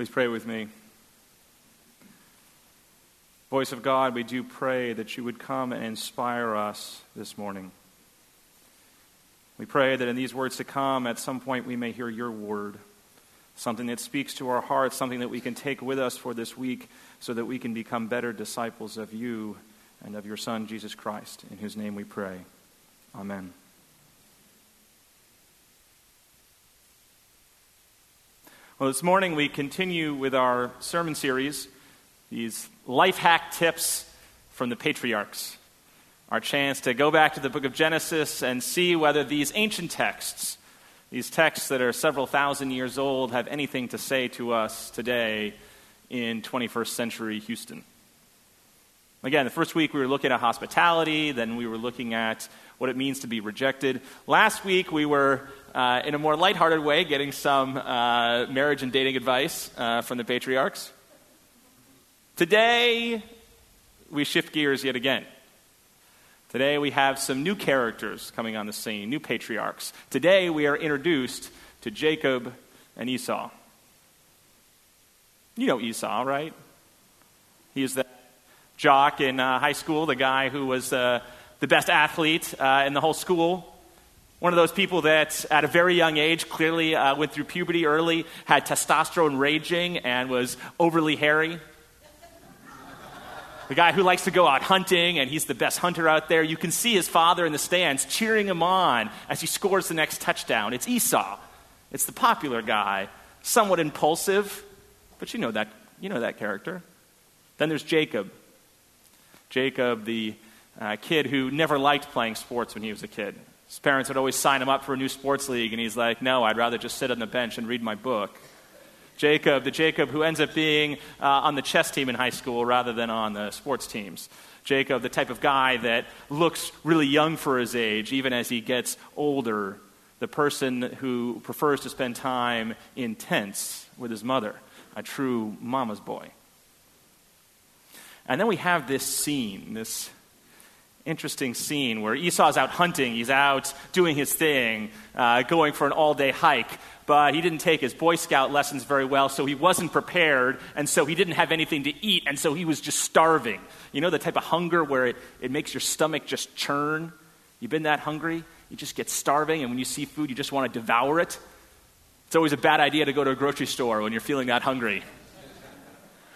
Please pray with me. Voice of God, we do pray that you would come and inspire us this morning. We pray that in these words to come, at some point we may hear your word, something that speaks to our hearts, something that we can take with us for this week so that we can become better disciples of you and of your Son, Jesus Christ, in whose name we pray. Amen. Well, this morning we continue with our sermon series, these life hack tips from the patriarchs. Our chance to go back to the book of Genesis and see whether these ancient texts, these texts that are several thousand years old, have anything to say to us today in 21st century Houston. Again, the first week we were looking at hospitality, then we were looking at what it means to be rejected. Last week we were, uh, in a more lighthearted way, getting some uh, marriage and dating advice uh, from the patriarchs. Today we shift gears yet again. Today we have some new characters coming on the scene, new patriarchs. Today we are introduced to Jacob and Esau. You know Esau, right? He is the jock in uh, high school, the guy who was uh, the best athlete uh, in the whole school. One of those people that, at a very young age, clearly uh, went through puberty early, had testosterone raging, and was overly hairy. The guy who likes to go out hunting, and he's the best hunter out there. You can see his father in the stands cheering him on as he scores the next touchdown. It's Esau. It's the popular guy, somewhat impulsive, but you know that, you know that character. Then there's Jacob. Jacob, the uh, kid who never liked playing sports when he was a kid. His parents would always sign him up for a new sports league, and he's like, No, I'd rather just sit on the bench and read my book. Jacob, the Jacob who ends up being uh, on the chess team in high school rather than on the sports teams. Jacob, the type of guy that looks really young for his age, even as he gets older. The person who prefers to spend time in tents with his mother, a true mama's boy. And then we have this scene, this interesting scene where Esau's out hunting. He's out doing his thing, uh, going for an all day hike. But he didn't take his Boy Scout lessons very well, so he wasn't prepared, and so he didn't have anything to eat, and so he was just starving. You know, the type of hunger where it, it makes your stomach just churn? You've been that hungry? You just get starving, and when you see food, you just want to devour it? It's always a bad idea to go to a grocery store when you're feeling that hungry.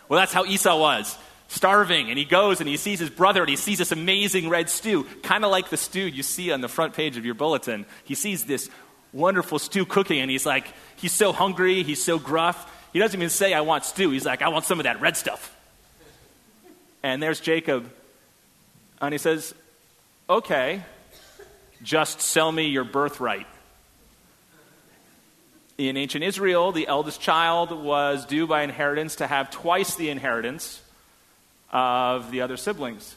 Well, that's how Esau was starving, and he goes and he sees his brother and he sees this amazing red stew, kind of like the stew you see on the front page of your bulletin. He sees this wonderful stew cooking, and he's like, he's so hungry, he's so gruff. He doesn't even say, I want stew. He's like, I want some of that red stuff. And there's Jacob, and he says, Okay, just sell me your birthright. In ancient Israel, the eldest child was due by inheritance to have twice the inheritance of the other siblings.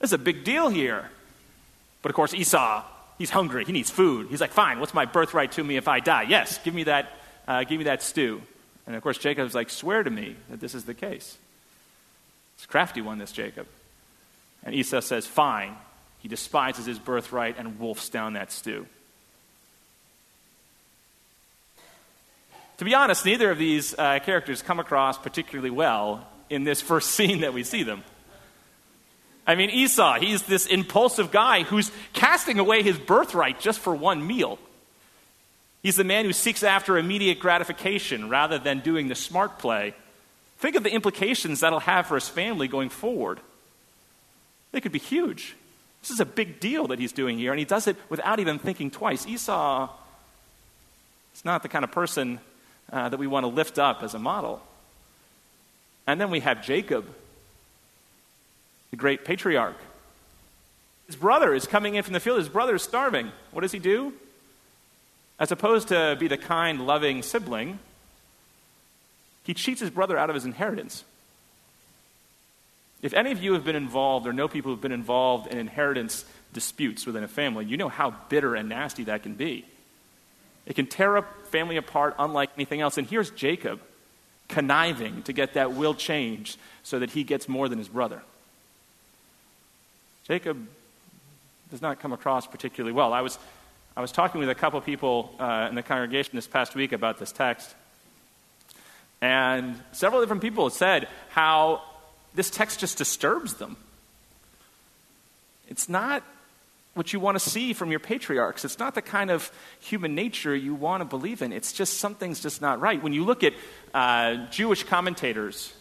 There's a big deal here. But of course, Esau, he's hungry. He needs food. He's like, fine, what's my birthright to me if I die? Yes, give me that, uh, give me that stew. And of course, Jacob's like, swear to me that this is the case. It's a crafty one, this Jacob. And Esau says, fine. He despises his birthright and wolfs down that stew. To be honest, neither of these uh, characters come across particularly well in this first scene that we see them. I mean, Esau, he's this impulsive guy who's casting away his birthright just for one meal. He's the man who seeks after immediate gratification rather than doing the smart play. Think of the implications that'll have for his family going forward. They could be huge. This is a big deal that he's doing here, and he does it without even thinking twice. Esau is not the kind of person uh, that we want to lift up as a model. And then we have Jacob, the great patriarch. His brother is coming in from the field. His brother is starving. What does he do? As opposed to be the kind, loving sibling, he cheats his brother out of his inheritance. If any of you have been involved or know people who have been involved in inheritance disputes within a family, you know how bitter and nasty that can be. It can tear a family apart unlike anything else. And here's Jacob conniving to get that will changed so that he gets more than his brother. Jacob does not come across particularly well. I was, I was talking with a couple people uh, in the congregation this past week about this text. And several different people said how this text just disturbs them. It's not what you want to see from your patriarchs. It's not the kind of human nature you want to believe in. It's just something's just not right. When you look at uh, Jewish commentators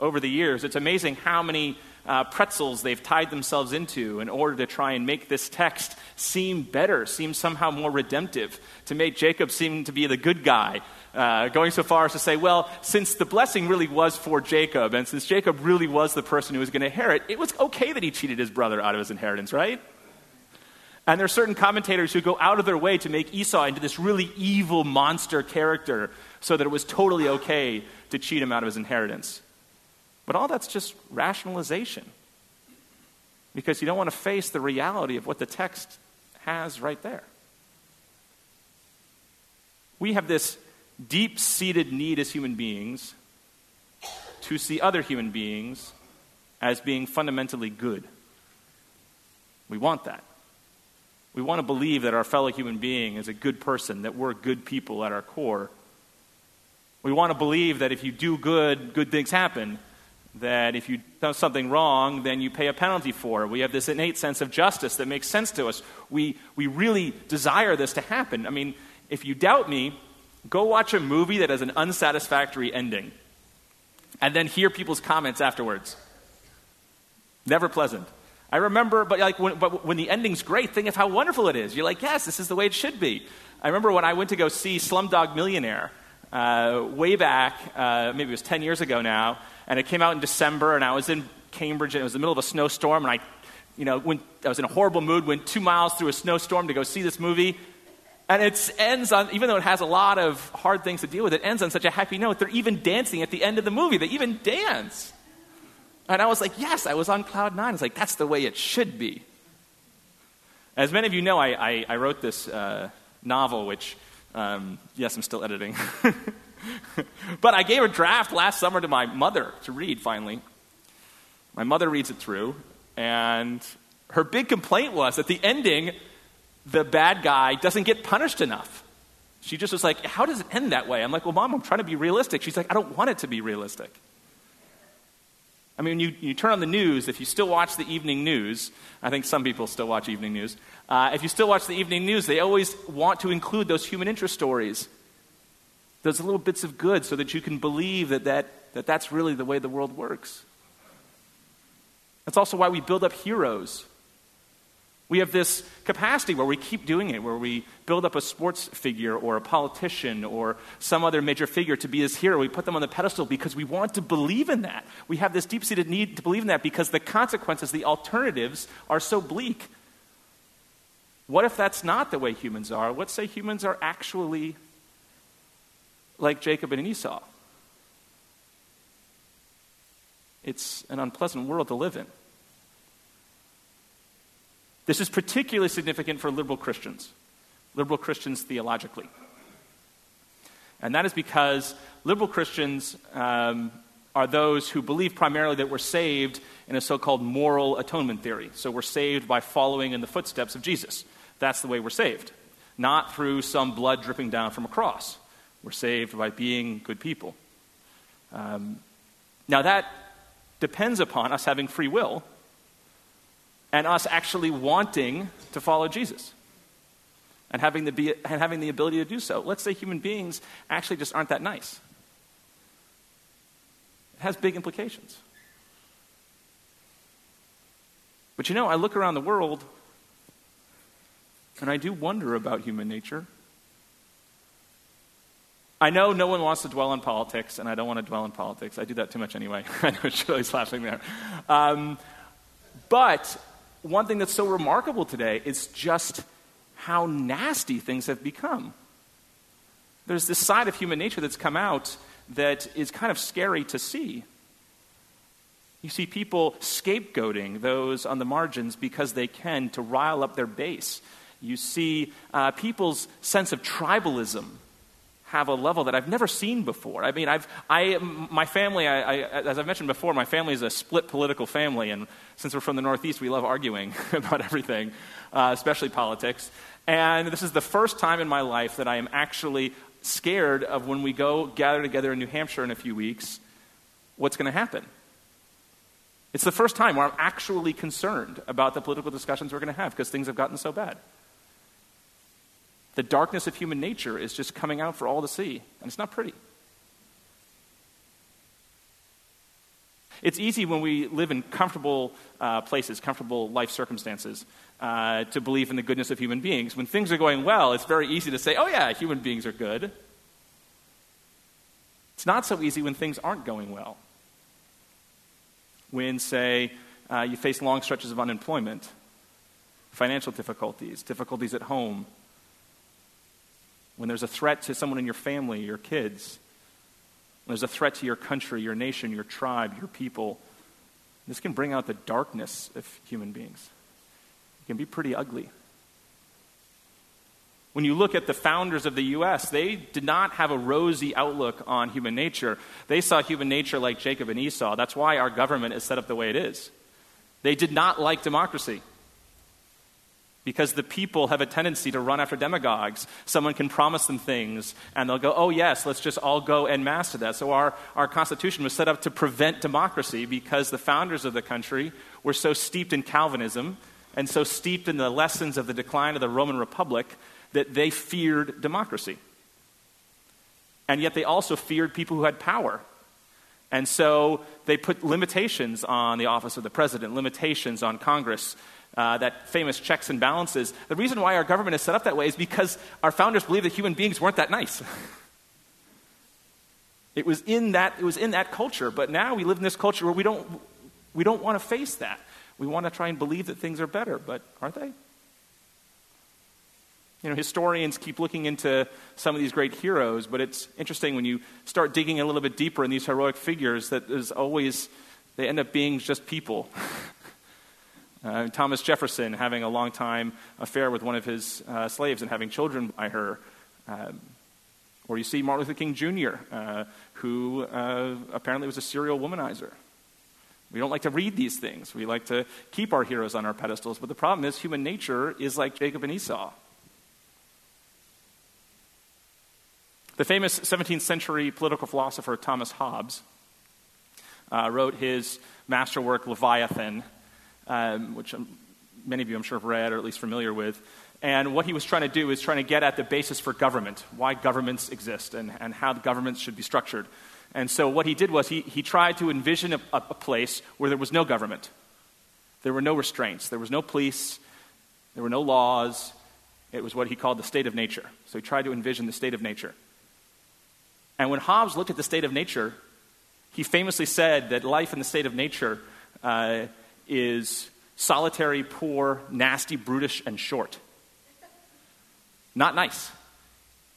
over the years, it's amazing how many uh, pretzels they've tied themselves into in order to try and make this text seem better, seem somehow more redemptive, to make Jacob seem to be the good guy. Uh, going so far as to say, well, since the blessing really was for Jacob, and since Jacob really was the person who was going to inherit, it was okay that he cheated his brother out of his inheritance, right? And there are certain commentators who go out of their way to make Esau into this really evil monster character so that it was totally okay to cheat him out of his inheritance. But all that's just rationalization because you don't want to face the reality of what the text has right there. We have this deep seated need as human beings to see other human beings as being fundamentally good. We want that. We want to believe that our fellow human being is a good person, that we're good people at our core. We want to believe that if you do good, good things happen. That if you do something wrong, then you pay a penalty for it. We have this innate sense of justice that makes sense to us. We, we really desire this to happen. I mean, if you doubt me, go watch a movie that has an unsatisfactory ending and then hear people's comments afterwards. Never pleasant. I remember, but like when, but when the ending's great, think of how wonderful it is. You're like, yes, this is the way it should be. I remember when I went to go see Slumdog Millionaire uh, way back, uh, maybe it was 10 years ago now, and it came out in December, and I was in Cambridge, and it was the middle of a snowstorm, and I, you know, went, I was in a horrible mood, went two miles through a snowstorm to go see this movie. And it ends on, even though it has a lot of hard things to deal with, it ends on such a happy note. They're even dancing at the end of the movie. They even dance. And I was like, yes, I was on cloud nine. It's like, that's the way it should be. As many of you know, I, I, I wrote this uh, novel, which, um, yes, I'm still editing. but I gave a draft last summer to my mother to read finally. My mother reads it through, and her big complaint was at the ending, the bad guy doesn't get punished enough. She just was like, How does it end that way? I'm like, Well, mom, I'm trying to be realistic. She's like, I don't want it to be realistic. I mean, you, you turn on the news, if you still watch the evening news, I think some people still watch evening news. Uh, if you still watch the evening news, they always want to include those human interest stories, those little bits of good, so that you can believe that, that, that that's really the way the world works. That's also why we build up heroes. We have this capacity where we keep doing it, where we build up a sports figure or a politician or some other major figure to be his hero. We put them on the pedestal because we want to believe in that. We have this deep seated need to believe in that because the consequences, the alternatives, are so bleak. What if that's not the way humans are? Let's say humans are actually like Jacob and Esau. It's an unpleasant world to live in. This is particularly significant for liberal Christians, liberal Christians theologically. And that is because liberal Christians um, are those who believe primarily that we're saved in a so called moral atonement theory. So we're saved by following in the footsteps of Jesus. That's the way we're saved, not through some blood dripping down from a cross. We're saved by being good people. Um, now, that depends upon us having free will and us actually wanting to follow Jesus and having the, be, and having the ability to do so. Let's say human beings actually just aren't that nice. It has big implications. But you know, I look around the world and I do wonder about human nature. I know no one wants to dwell on politics, and I don't want to dwell on politics. I do that too much anyway. I know Shirley's laughing there. Um, but one thing that's so remarkable today is just how nasty things have become. There's this side of human nature that's come out that is kind of scary to see. You see people scapegoating those on the margins because they can to rile up their base. You see uh, people's sense of tribalism have a level that I've never seen before. I mean, I've, I, my family, I, I, as I've mentioned before, my family is a split political family, and since we're from the Northeast, we love arguing about everything, uh, especially politics. And this is the first time in my life that I am actually scared of when we go gather together in New Hampshire in a few weeks, what's going to happen. It's the first time where I'm actually concerned about the political discussions we're going to have because things have gotten so bad. The darkness of human nature is just coming out for all to see, and it's not pretty. It's easy when we live in comfortable uh, places, comfortable life circumstances, uh, to believe in the goodness of human beings. When things are going well, it's very easy to say, oh, yeah, human beings are good. It's not so easy when things aren't going well. When, say, uh, you face long stretches of unemployment, financial difficulties, difficulties at home, when there's a threat to someone in your family, your kids, when there's a threat to your country, your nation, your tribe, your people, this can bring out the darkness of human beings. It can be pretty ugly. When you look at the founders of the U.S., they did not have a rosy outlook on human nature. They saw human nature like Jacob and Esau. That's why our government is set up the way it is. They did not like democracy because the people have a tendency to run after demagogues. Someone can promise them things, and they'll go, oh, yes, let's just all go en masse to that. So, our, our Constitution was set up to prevent democracy because the founders of the country were so steeped in Calvinism and so steeped in the lessons of the decline of the Roman Republic that they feared democracy. And yet, they also feared people who had power. And so they put limitations on the office of the president, limitations on Congress, uh, that famous checks and balances. The reason why our government is set up that way is because our founders believed that human beings weren't that nice. it, was in that, it was in that culture, but now we live in this culture where we don't, we don't want to face that. We want to try and believe that things are better, but aren't they? You know, historians keep looking into some of these great heroes, but it's interesting when you start digging a little bit deeper in these heroic figures that there's always, they end up being just people. Uh, Thomas Jefferson having a long time affair with one of his uh, slaves and having children by her. Um, or you see Martin Luther King Jr., uh, who uh, apparently was a serial womanizer. We don't like to read these things. We like to keep our heroes on our pedestals. But the problem is, human nature is like Jacob and Esau. The famous 17th century political philosopher Thomas Hobbes uh, wrote his masterwork Leviathan um, which many of you I'm sure have read or at least familiar with. And what he was trying to do is trying to get at the basis for government, why governments exist, and, and how the governments should be structured. And so what he did was he, he tried to envision a, a place where there was no government. There were no restraints. There was no police. There were no laws. It was what he called the state of nature. So he tried to envision the state of nature. And when Hobbes looked at the state of nature, he famously said that life in the state of nature uh, is solitary, poor, nasty, brutish, and short. Not nice.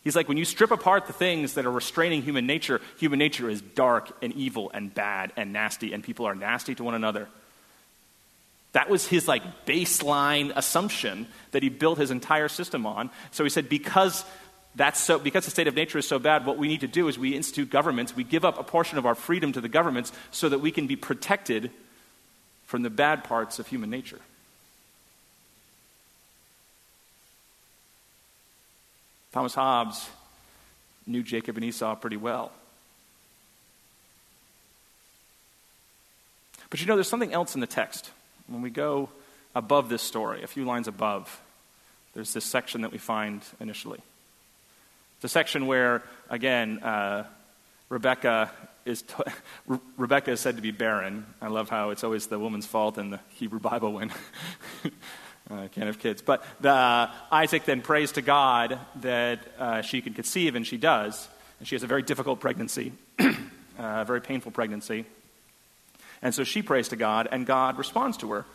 He's like, when you strip apart the things that are restraining human nature, human nature is dark and evil and bad and nasty, and people are nasty to one another. That was his like baseline assumption that he built his entire system on. So he said, because that's so because the state of nature is so bad, what we need to do is we institute governments, we give up a portion of our freedom to the governments so that we can be protected from the bad parts of human nature. Thomas Hobbes knew Jacob and Esau pretty well. But you know, there's something else in the text. When we go above this story, a few lines above, there's this section that we find initially. A section where, again, uh, Rebecca is t- Rebecca is said to be barren. I love how it's always the woman's fault in the Hebrew Bible when uh, can't have kids. But the, uh, Isaac then prays to God that uh, she can conceive, and she does. And she has a very difficult pregnancy, a very painful pregnancy. And so she prays to God, and God responds to her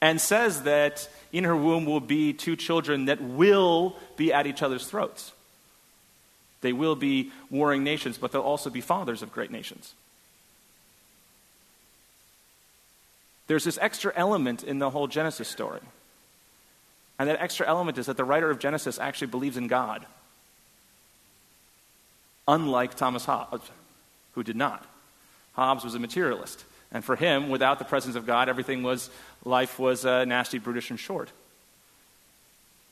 and says that in her womb will be two children that will be at each other's throats. They will be warring nations, but they'll also be fathers of great nations. There's this extra element in the whole Genesis story. And that extra element is that the writer of Genesis actually believes in God, unlike Thomas Hobbes, who did not. Hobbes was a materialist. And for him, without the presence of God, everything was, life was uh, nasty, brutish, and short.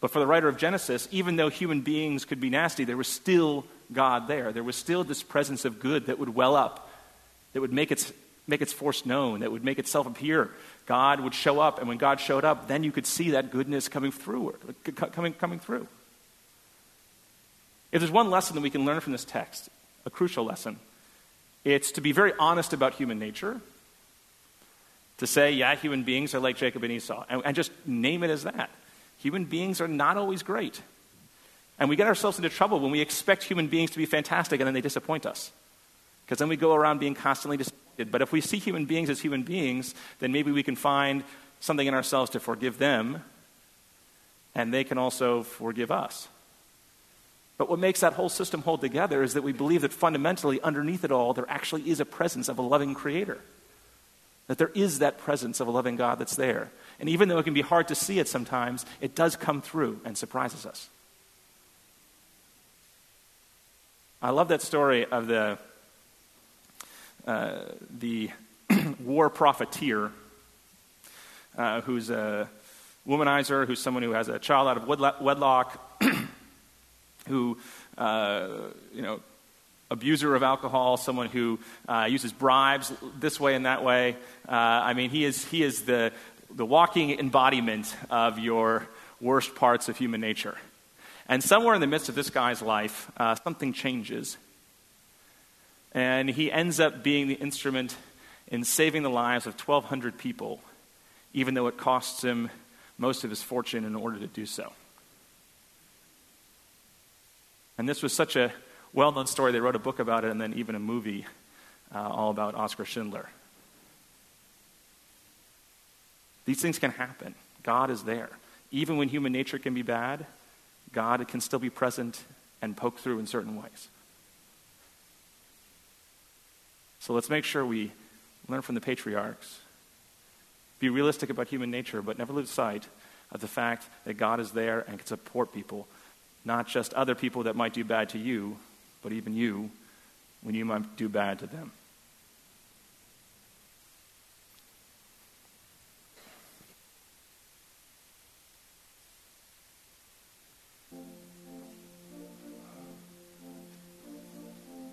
But for the writer of Genesis, even though human beings could be nasty, there was still God there. There was still this presence of good that would well up, that would make its, make its force known, that would make itself appear. God would show up, and when God showed up, then you could see that goodness coming through, coming, coming through. If there's one lesson that we can learn from this text, a crucial lesson, it's to be very honest about human nature, to say, yeah, human beings are like Jacob and Esau, and, and just name it as that. Human beings are not always great. And we get ourselves into trouble when we expect human beings to be fantastic and then they disappoint us. Because then we go around being constantly disappointed. But if we see human beings as human beings, then maybe we can find something in ourselves to forgive them, and they can also forgive us. But what makes that whole system hold together is that we believe that fundamentally, underneath it all, there actually is a presence of a loving creator. That there is that presence of a loving God that's there. And even though it can be hard to see it sometimes, it does come through and surprises us. I love that story of the, uh, the war profiteer uh, who's a womanizer, who's someone who has a child out of wedlock who, uh, you know, abuser of alcohol, someone who uh, uses bribes this way and that way. Uh, I mean, he is, he is the, the walking embodiment of your worst parts of human nature. And somewhere in the midst of this guy's life, uh, something changes. And he ends up being the instrument in saving the lives of 1,200 people, even though it costs him most of his fortune in order to do so. And this was such a well known story, they wrote a book about it and then even a movie uh, all about Oskar Schindler. These things can happen. God is there. Even when human nature can be bad, God can still be present and poke through in certain ways. So let's make sure we learn from the patriarchs. Be realistic about human nature, but never lose sight of the fact that God is there and can support people not just other people that might do bad to you, but even you when you might do bad to them.